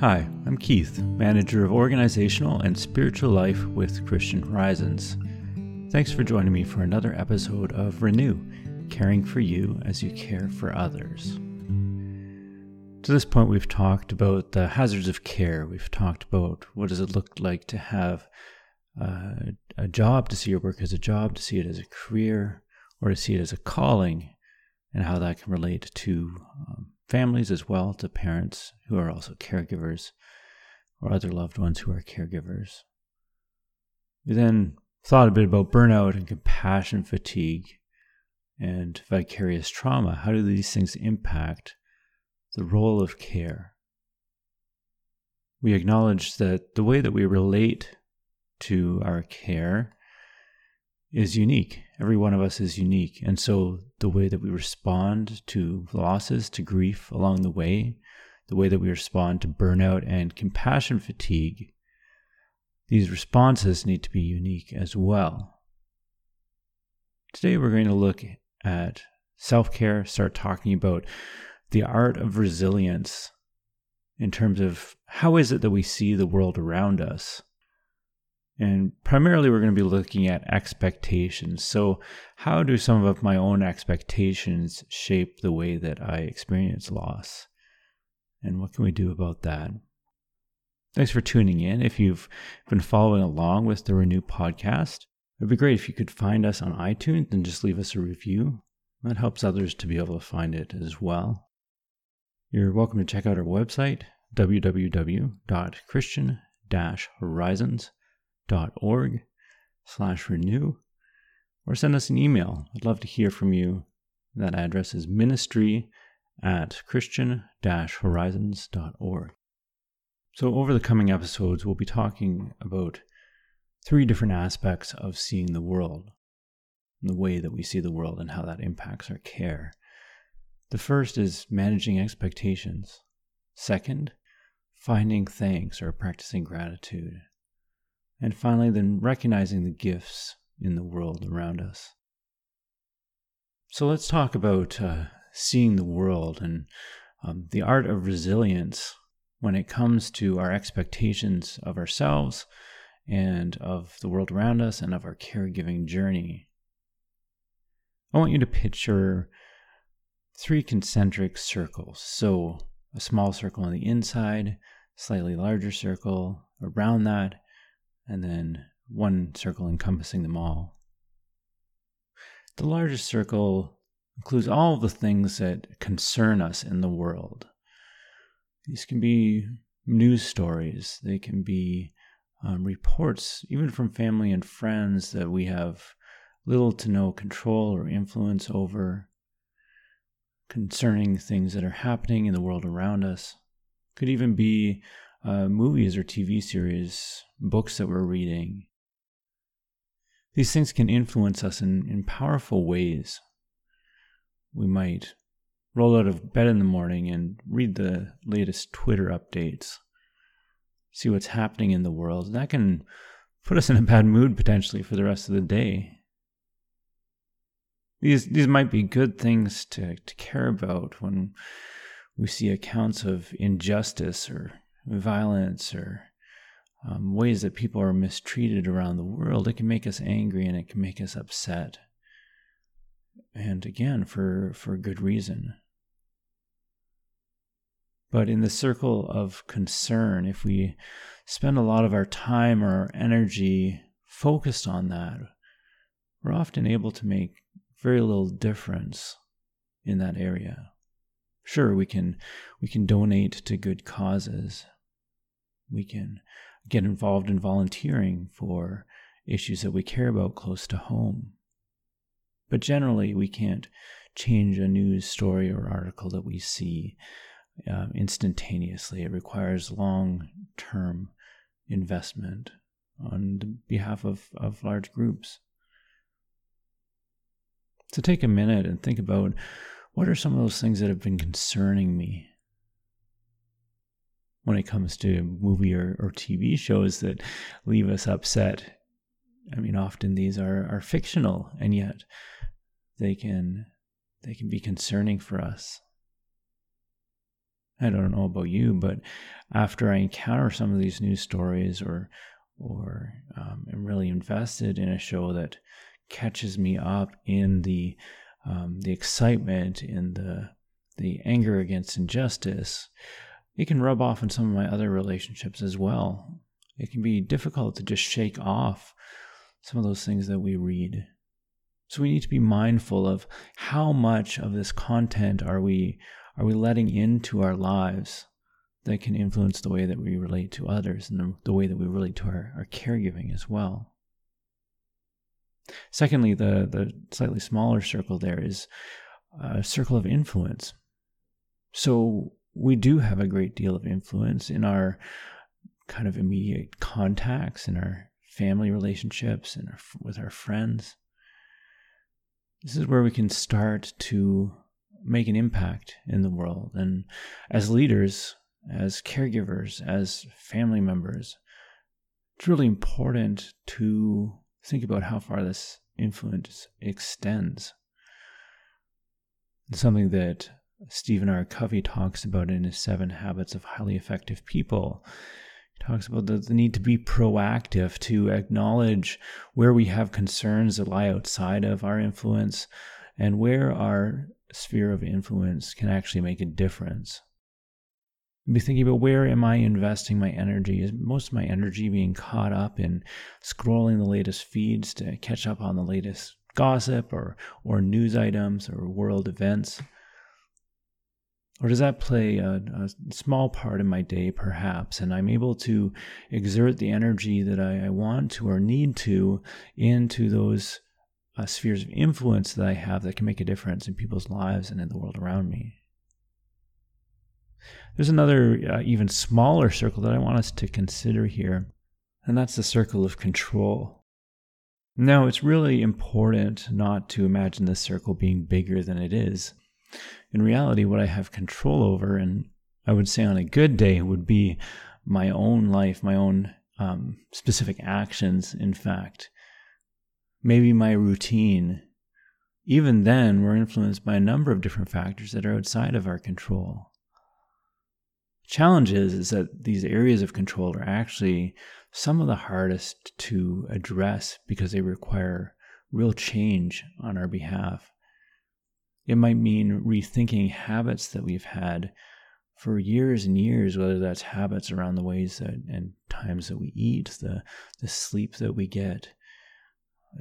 Hi, I'm Keith, manager of organizational and spiritual life with Christian Horizons. Thanks for joining me for another episode of Renew, caring for you as you care for others. To this point, we've talked about the hazards of care. We've talked about what does it look like to have uh, a job, to see your work as a job, to see it as a career, or to see it as a calling, and how that can relate to um, families as well, to parents who are also caregivers, or other loved ones who are caregivers. We then thought a bit about burnout and compassion fatigue and vicarious trauma. How do these things impact the role of care? We acknowledge that the way that we relate to our care is unique. Every one of us is unique. And so the way that we respond to losses, to grief along the way, the way that we respond to burnout and compassion fatigue, these responses need to be unique as well. Today we're going to look at self care, start talking about the art of resilience in terms of how is it that we see the world around us and primarily, we're going to be looking at expectations. So, how do some of my own expectations shape the way that I experience loss? And what can we do about that? Thanks for tuning in. If you've been following along with the Renew podcast, it'd be great if you could find us on iTunes and just leave us a review. That helps others to be able to find it as well. You're welcome to check out our website, www.christian-horizons.com org slash renew or send us an email. I'd love to hear from you. That address is ministry at christian horizons.org. So, over the coming episodes, we'll be talking about three different aspects of seeing the world, the way that we see the world, and how that impacts our care. The first is managing expectations. Second, finding thanks or practicing gratitude. And finally, then recognizing the gifts in the world around us. So let's talk about uh, seeing the world and um, the art of resilience when it comes to our expectations of ourselves and of the world around us and of our caregiving journey. I want you to picture three concentric circles. So, a small circle on the inside, slightly larger circle around that, and then one circle encompassing them all. The largest circle includes all the things that concern us in the world. These can be news stories, they can be um, reports, even from family and friends that we have little to no control or influence over concerning things that are happening in the world around us. Could even be uh, movies or TV series, books that we're reading. These things can influence us in, in powerful ways. We might roll out of bed in the morning and read the latest Twitter updates, see what's happening in the world. That can put us in a bad mood potentially for the rest of the day. These these might be good things to, to care about when we see accounts of injustice or violence or um, ways that people are mistreated around the world, it can make us angry and it can make us upset. And again, for, for good reason. But in the circle of concern, if we spend a lot of our time or our energy focused on that, we're often able to make very little difference in that area. Sure, we can we can donate to good causes, we can get involved in volunteering for issues that we care about close to home. But generally, we can't change a news story or article that we see uh, instantaneously. It requires long term investment on behalf of, of large groups. So take a minute and think about what are some of those things that have been concerning me when it comes to movie or, or TV shows that leave us upset. I mean, often these are, are fictional, and yet they can they can be concerning for us. I don't know about you, but after I encounter some of these news stories or or um, am really invested in a show that catches me up in the um, the excitement, in the the anger against injustice, it can rub off in some of my other relationships as well. It can be difficult to just shake off some of those things that we read. So we need to be mindful of how much of this content are we are we letting into our lives that can influence the way that we relate to others and the, the way that we relate to our, our caregiving as well. Secondly, the, the slightly smaller circle there is a circle of influence. So we do have a great deal of influence in our kind of immediate contacts, in our family relationships, and with our friends. This is where we can start to make an impact in the world. And as leaders, as caregivers, as family members, it's really important to think about how far this influence extends. It's something that Stephen R. Covey talks about in his Seven Habits of Highly Effective People. He talks about the, the need to be proactive, to acknowledge where we have concerns that lie outside of our influence and where our sphere of influence can actually make a difference. Be thinking about where am I investing my energy? Is most of my energy being caught up in scrolling the latest feeds to catch up on the latest gossip or, or news items or world events? Or does that play a, a, small part in my day, perhaps, and I'm able to exert the energy that I, I want to or need to into those uh, spheres of influence that I have that can make a difference in people's lives and in the world around me? There's another, uh, even smaller circle that I want us to consider here, and that's the circle of control. Now, it's really important not to imagine this circle being bigger than it is. In reality, what I have control over, and I would say on a good day, would be my own life, my own um, specific actions, in fact. Maybe my routine. Even then, we're influenced by a number of different factors that are outside of our control. Challenge is, is that these areas of control are actually some of the hardest to address because they require real change on our behalf. It might mean rethinking habits that we've had for years and years, whether that's habits around the ways that and times that we eat, the the sleep that we get.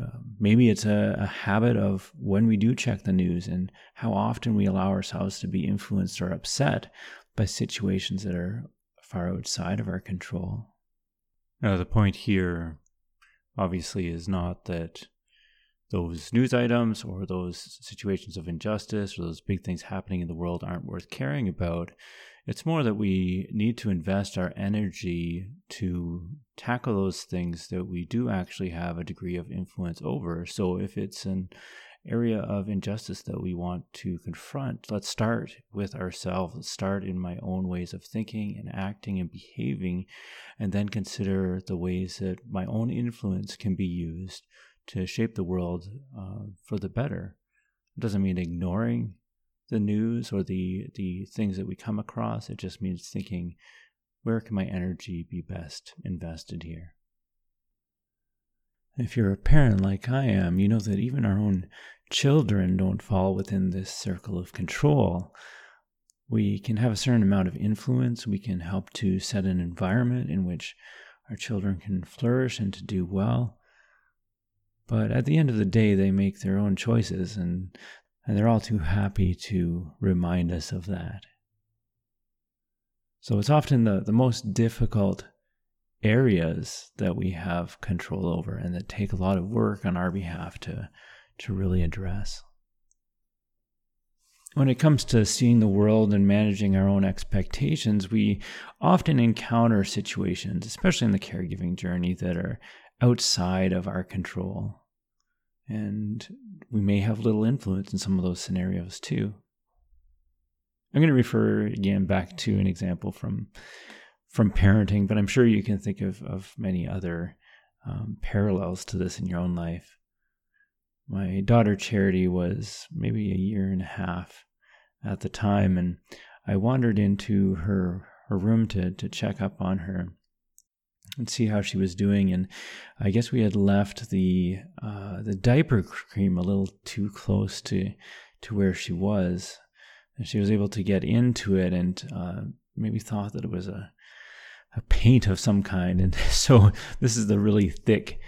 Uh, maybe it's a, a habit of when we do check the news and how often we allow ourselves to be influenced or upset by situations that are far outside of our control. Now, the point here obviously is not that those news items or those situations of injustice or those big things happening in the world aren't worth caring about. It's more that we need to invest our energy to tackle those things that we do actually have a degree of influence over. So if it's an area of injustice that we want to confront, let's start with ourselves. Let's start in my own ways of thinking and acting and behaving, and then consider the ways that my own influence can be used to shape the world uh, for the better. It doesn't mean ignoring the news or the, the things that we come across, it just means thinking, where can my energy be best invested here? If you're a parent like I am, you know that even our own children don't fall within this circle of control. We can have a certain amount of influence. We can help to set an environment in which our children can flourish and to do well. But at the end of the day, they make their own choices, and, and they're all too happy to remind us of that. So it's often the, the most difficult areas that we have control over and that take a lot of work on our behalf to, to really address. When it comes to seeing the world and managing our own expectations, we often encounter situations, especially in the caregiving journey, that are outside of our control. And we may have little influence in some of those scenarios too. I'm going to refer again back to an example from from parenting, but I'm sure you can think of, of many other um, parallels to this in your own life. My daughter Charity was maybe a year and a half at the time, and I wandered into her her room to to check up on her and see how she was doing. And I guess we had left the uh, the diaper cream a little too close to to where she was, and she was able to get into it and uh, maybe thought that it was a a paint of some kind. And so this is the really thick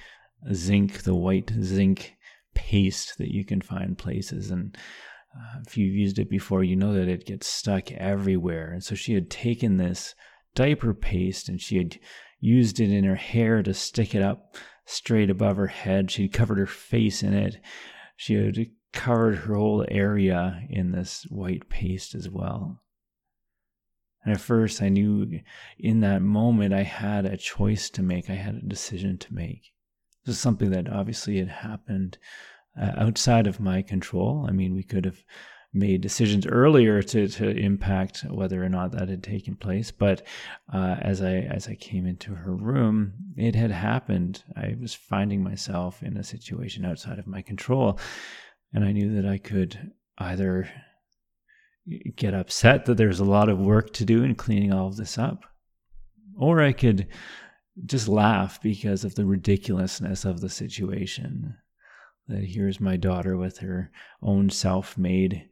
zinc, the white zinc paste that you can find places. And uh, if you've used it before, you know that it gets stuck everywhere. And so she had taken this diaper paste and she had used it in her hair to stick it up straight above her head. She'd covered her face in it. She had covered her whole area in this white paste as well. And at first, I knew in that moment I had a choice to make, I had a decision to make. This is something that obviously had happened uh, outside of my control. I mean, we could have made decisions earlier to, to impact whether or not that had taken place. But uh, as I as I came into her room, it had happened. I was finding myself in a situation outside of my control, and I knew that I could either get upset that there's a lot of work to do in cleaning all of this up, or I could just laugh because of the ridiculousness of the situation. That here's my daughter with her own self made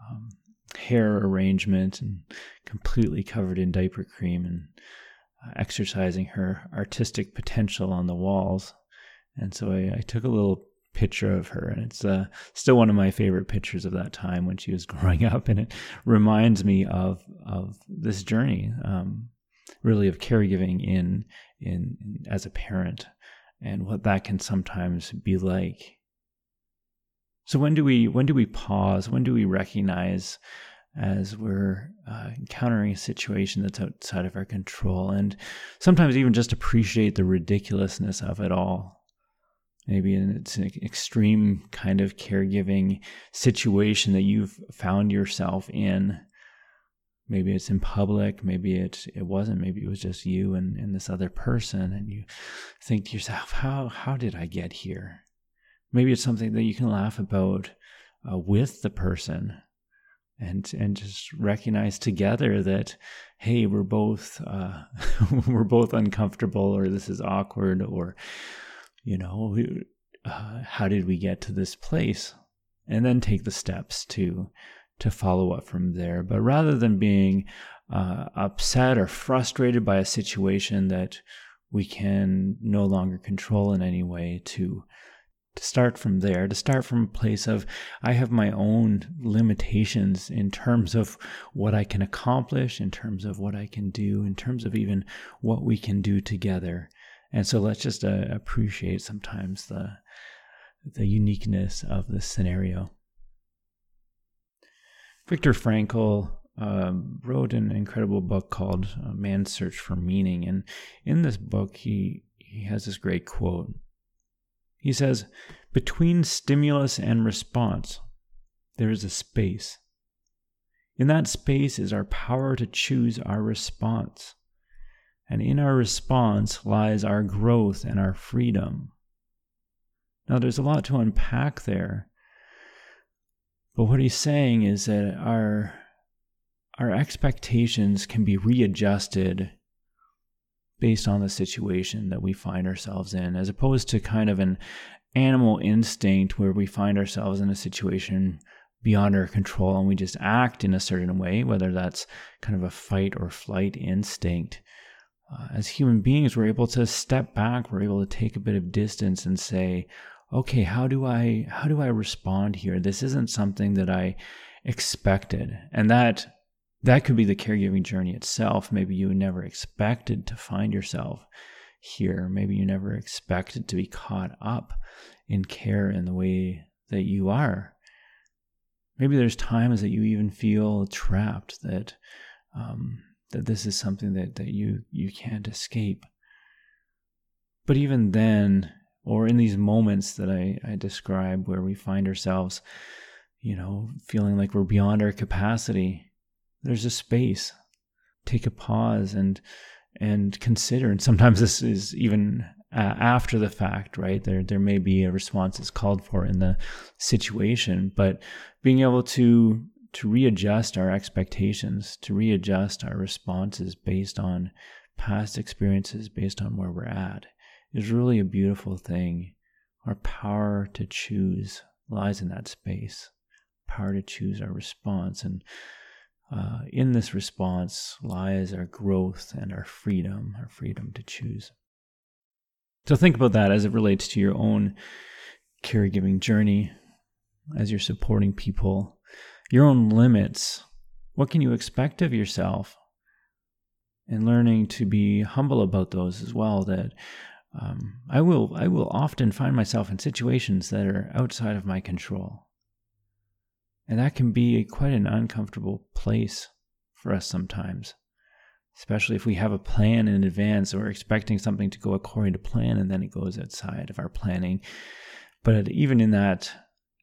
um, hair arrangement and completely covered in diaper cream and uh, exercising her artistic potential on the walls. And so I, I took a little picture of her, and it's uh, still one of my favorite pictures of that time when she was growing up, and it reminds me of of this journey, um, really of caregiving in in, in as a parent, and what that can sometimes be like. So when do we when do we pause? When do we recognize as we're uh, encountering a situation that's outside of our control, and sometimes even just appreciate the ridiculousness of it all? Maybe it's an extreme kind of caregiving situation that you've found yourself in. Maybe it's in public, maybe it it wasn't, maybe it was just you and, and this other person, and you think to yourself, how how did I get here? Maybe it's something that you can laugh about uh, with the person and and just recognize together that hey we're both uh, we're both uncomfortable or this is awkward or you know, uh, how did we get to this place? And then take the steps to to follow up from there. But rather than being uh, upset or frustrated by a situation that we can no longer control in any way, to to start from there, to start from a place of I have my own limitations in terms of what I can accomplish, in terms of what I can do, in terms of even what we can do together. And so let's just uh, appreciate sometimes the the uniqueness of this scenario. Viktor Frankl um, wrote an incredible book called uh, Man's Search for Meaning, and in this book, he he has this great quote. He says, "Between stimulus and response, there is a space. In that space is our power to choose our response." and in our response lies our growth and our freedom. Now, there's a lot to unpack there, but what he's saying is that our, our expectations can be readjusted based on the situation that we find ourselves in, as opposed to kind of an animal instinct where we find ourselves in a situation beyond our control and we just act in a certain way, whether that's kind of a fight or flight instinct uh, as human beings, we're able to step back, we're able to take a bit of distance and say, okay, how do I how do I respond here? This isn't something that I expected. And that that could be the caregiving journey itself. Maybe you never expected to find yourself here. Maybe you never expected to be caught up in care in the way that you are. Maybe there's times that you even feel trapped, that um, that this is something that, that you you can't escape. But even then, or in these moments that I, I describe where we find ourselves, you know, feeling like we're beyond our capacity, there's a space. Take a pause and and consider. And sometimes this is even uh, after the fact, right? There there may be a response that's called for in the situation, but being able to to readjust our expectations, to readjust our responses based on past experiences, based on where we're at, is really a beautiful thing. Our power to choose lies in that space, power to choose our response. And uh, in this response lies our growth and our freedom, our freedom to choose. So think about that as it relates to your own caregiving journey, as you're supporting people, your own limits. What can you expect of yourself? And learning to be humble about those as well. That um, I will, I will often find myself in situations that are outside of my control, and that can be quite an uncomfortable place for us sometimes especially if we have a plan in advance or expecting something to go according to plan and then it goes outside of our planning. But even in that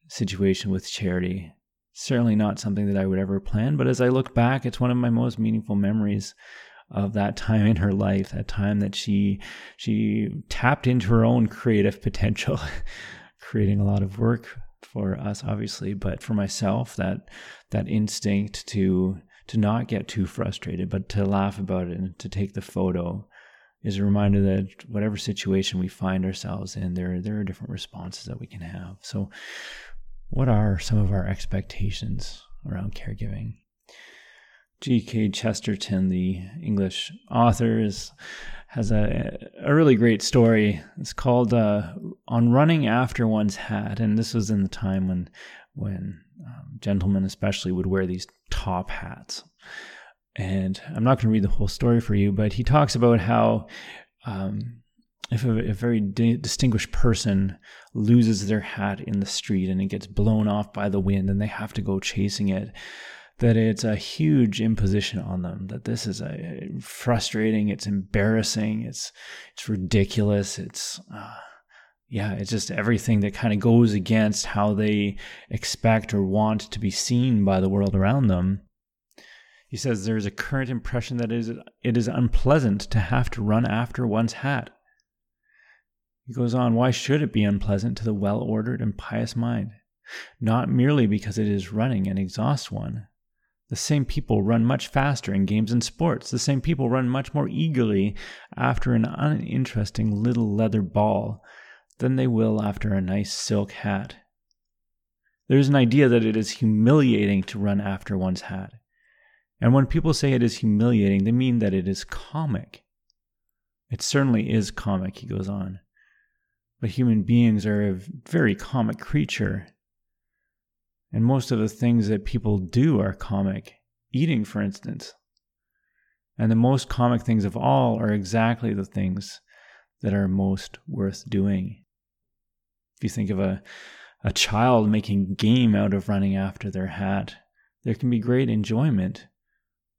situation with Charity, certainly not something that I would ever plan. But as I look back, it's one of my most meaningful memories of that time in her life, that time that she she tapped into her own creative potential, creating a lot of work for us, obviously, but for myself, that that instinct to to not get too frustrated, but to laugh about it and to take the photo is a reminder that whatever situation we find ourselves in, there, there are different responses that we can have. So, what are some of our expectations around caregiving? G.K. Chesterton, the English author, is, has a, a really great story. It's called uh, On Running After One's Hat. And this was in the time when, when um, gentlemen, especially, would wear these top hats. And I'm not going to read the whole story for you, but he talks about how um, if a, a very di- distinguished person loses their hat in the street and it gets blown off by the wind and they have to go chasing it, that it's a huge imposition on them. That this is a frustrating, it's embarrassing, it's it's ridiculous, it's. Uh, yeah, it's just everything that kind of goes against how they expect or want to be seen by the world around them. He says there's a current impression that it is, it is unpleasant to have to run after one's hat. He goes on, why should it be unpleasant to the well ordered and pious mind? Not merely because it is running and exhausts one. The same people run much faster in games and sports. The same people run much more eagerly after an uninteresting little leather ball than they will after a nice silk hat. There is an idea that it is humiliating to run after one's hat. And when people say it is humiliating, they mean that it is comic. It certainly is comic, he goes on. But human beings are a very comic creature. And most of the things that people do are comic. Eating, for instance. And the most comic things of all are exactly the things that are most worth doing. If you think of a, a child making game out of running after their hat, there can be great enjoyment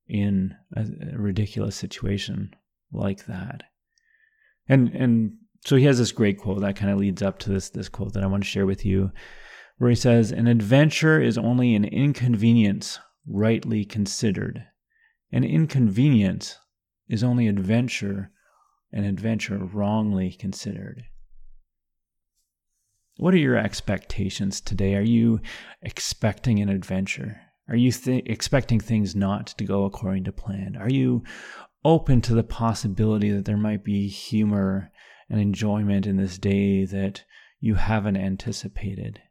in a, a ridiculous situation like that. And and so he has this great quote that kind of leads up to this this quote that I want to share with you, where he says, "An adventure is only an inconvenience rightly considered. An inconvenience is only adventure, an adventure wrongly considered." What are your expectations today? Are you expecting an adventure? Are you th- expecting things not to go according to plan? Are you open to the possibility that there might be humor and enjoyment in this day that you haven't anticipated?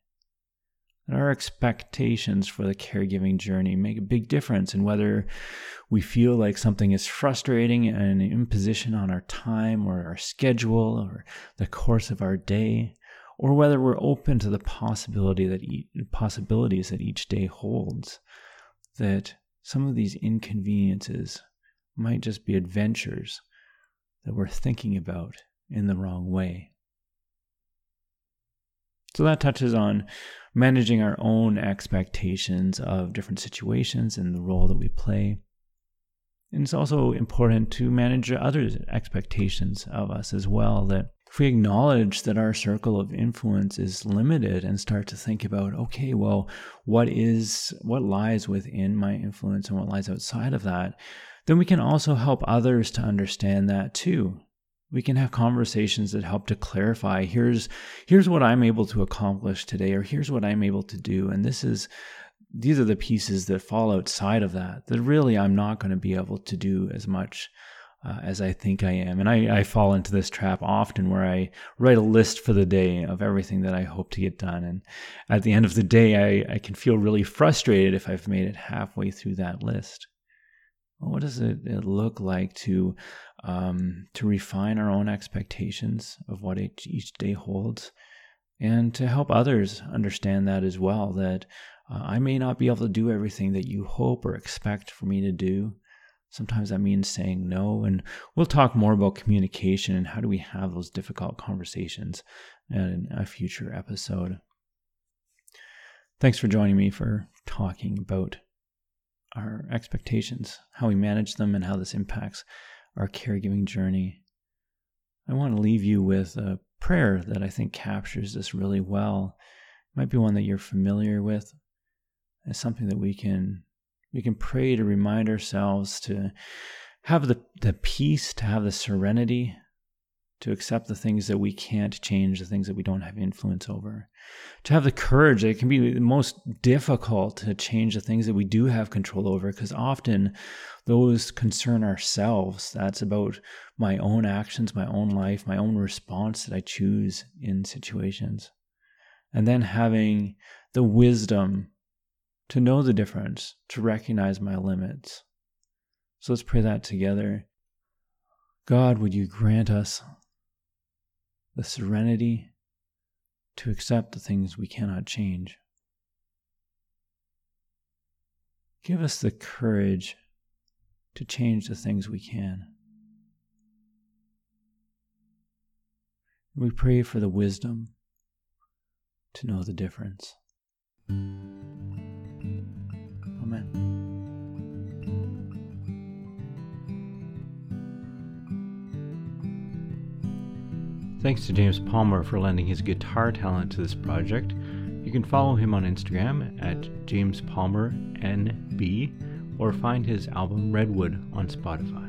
And our expectations for the caregiving journey make a big difference in whether we feel like something is frustrating and an imposition on our time or our schedule or the course of our day or whether we're open to the possibility that e- possibilities that each day holds that some of these inconveniences might just be adventures that we're thinking about in the wrong way. So that touches on managing our own expectations of different situations and the role that we play. And it's also important to manage others' expectations of us as well, that if we acknowledge that our circle of influence is limited and start to think about, okay, well, what is, what lies within my influence and what lies outside of that, then we can also help others to understand that too. We can have conversations that help to clarify here's here's what I'm able to accomplish today or here's what I'm able to do and this is these are the pieces that fall outside of that that really I'm not going to be able to do as much uh, as I think I am. And I, I fall into this trap often where I write a list for the day of everything that I hope to get done. And at the end of the day, I, I can feel really frustrated if I've made it halfway through that list. Well, what does it, it, look like to um, to refine our own expectations of what each, each day holds, and to help others understand that as well? That uh, I may not be able to do everything that you hope or expect for me to do, Sometimes that means saying no. And we'll talk more about communication and how do we have those difficult conversations in a future episode. Thanks for joining me for talking about our expectations, how we manage them, and how this impacts our caregiving journey. I want to leave you with a prayer that I think captures this really well. It might be one that you're familiar with. It's something that we can we can pray to remind ourselves to have the, the peace, to have the serenity, to accept the things that we can't change, the things that we don't have influence over, to have the courage. It can be the most difficult to change the things that we do have control over because often those concern ourselves. That's about my own actions, my own life, my own response that I choose in situations. And then having the wisdom to know the difference, to recognize my limits. So let's pray that together. God, would you grant us the serenity to accept the things we cannot change? Give us the courage to change the things we can. We pray for the wisdom to know the difference. Amen. Thanks to James Palmer for lending his guitar talent to this project. You can follow him on Instagram at jamespalmernb or find his album Redwood on Spotify.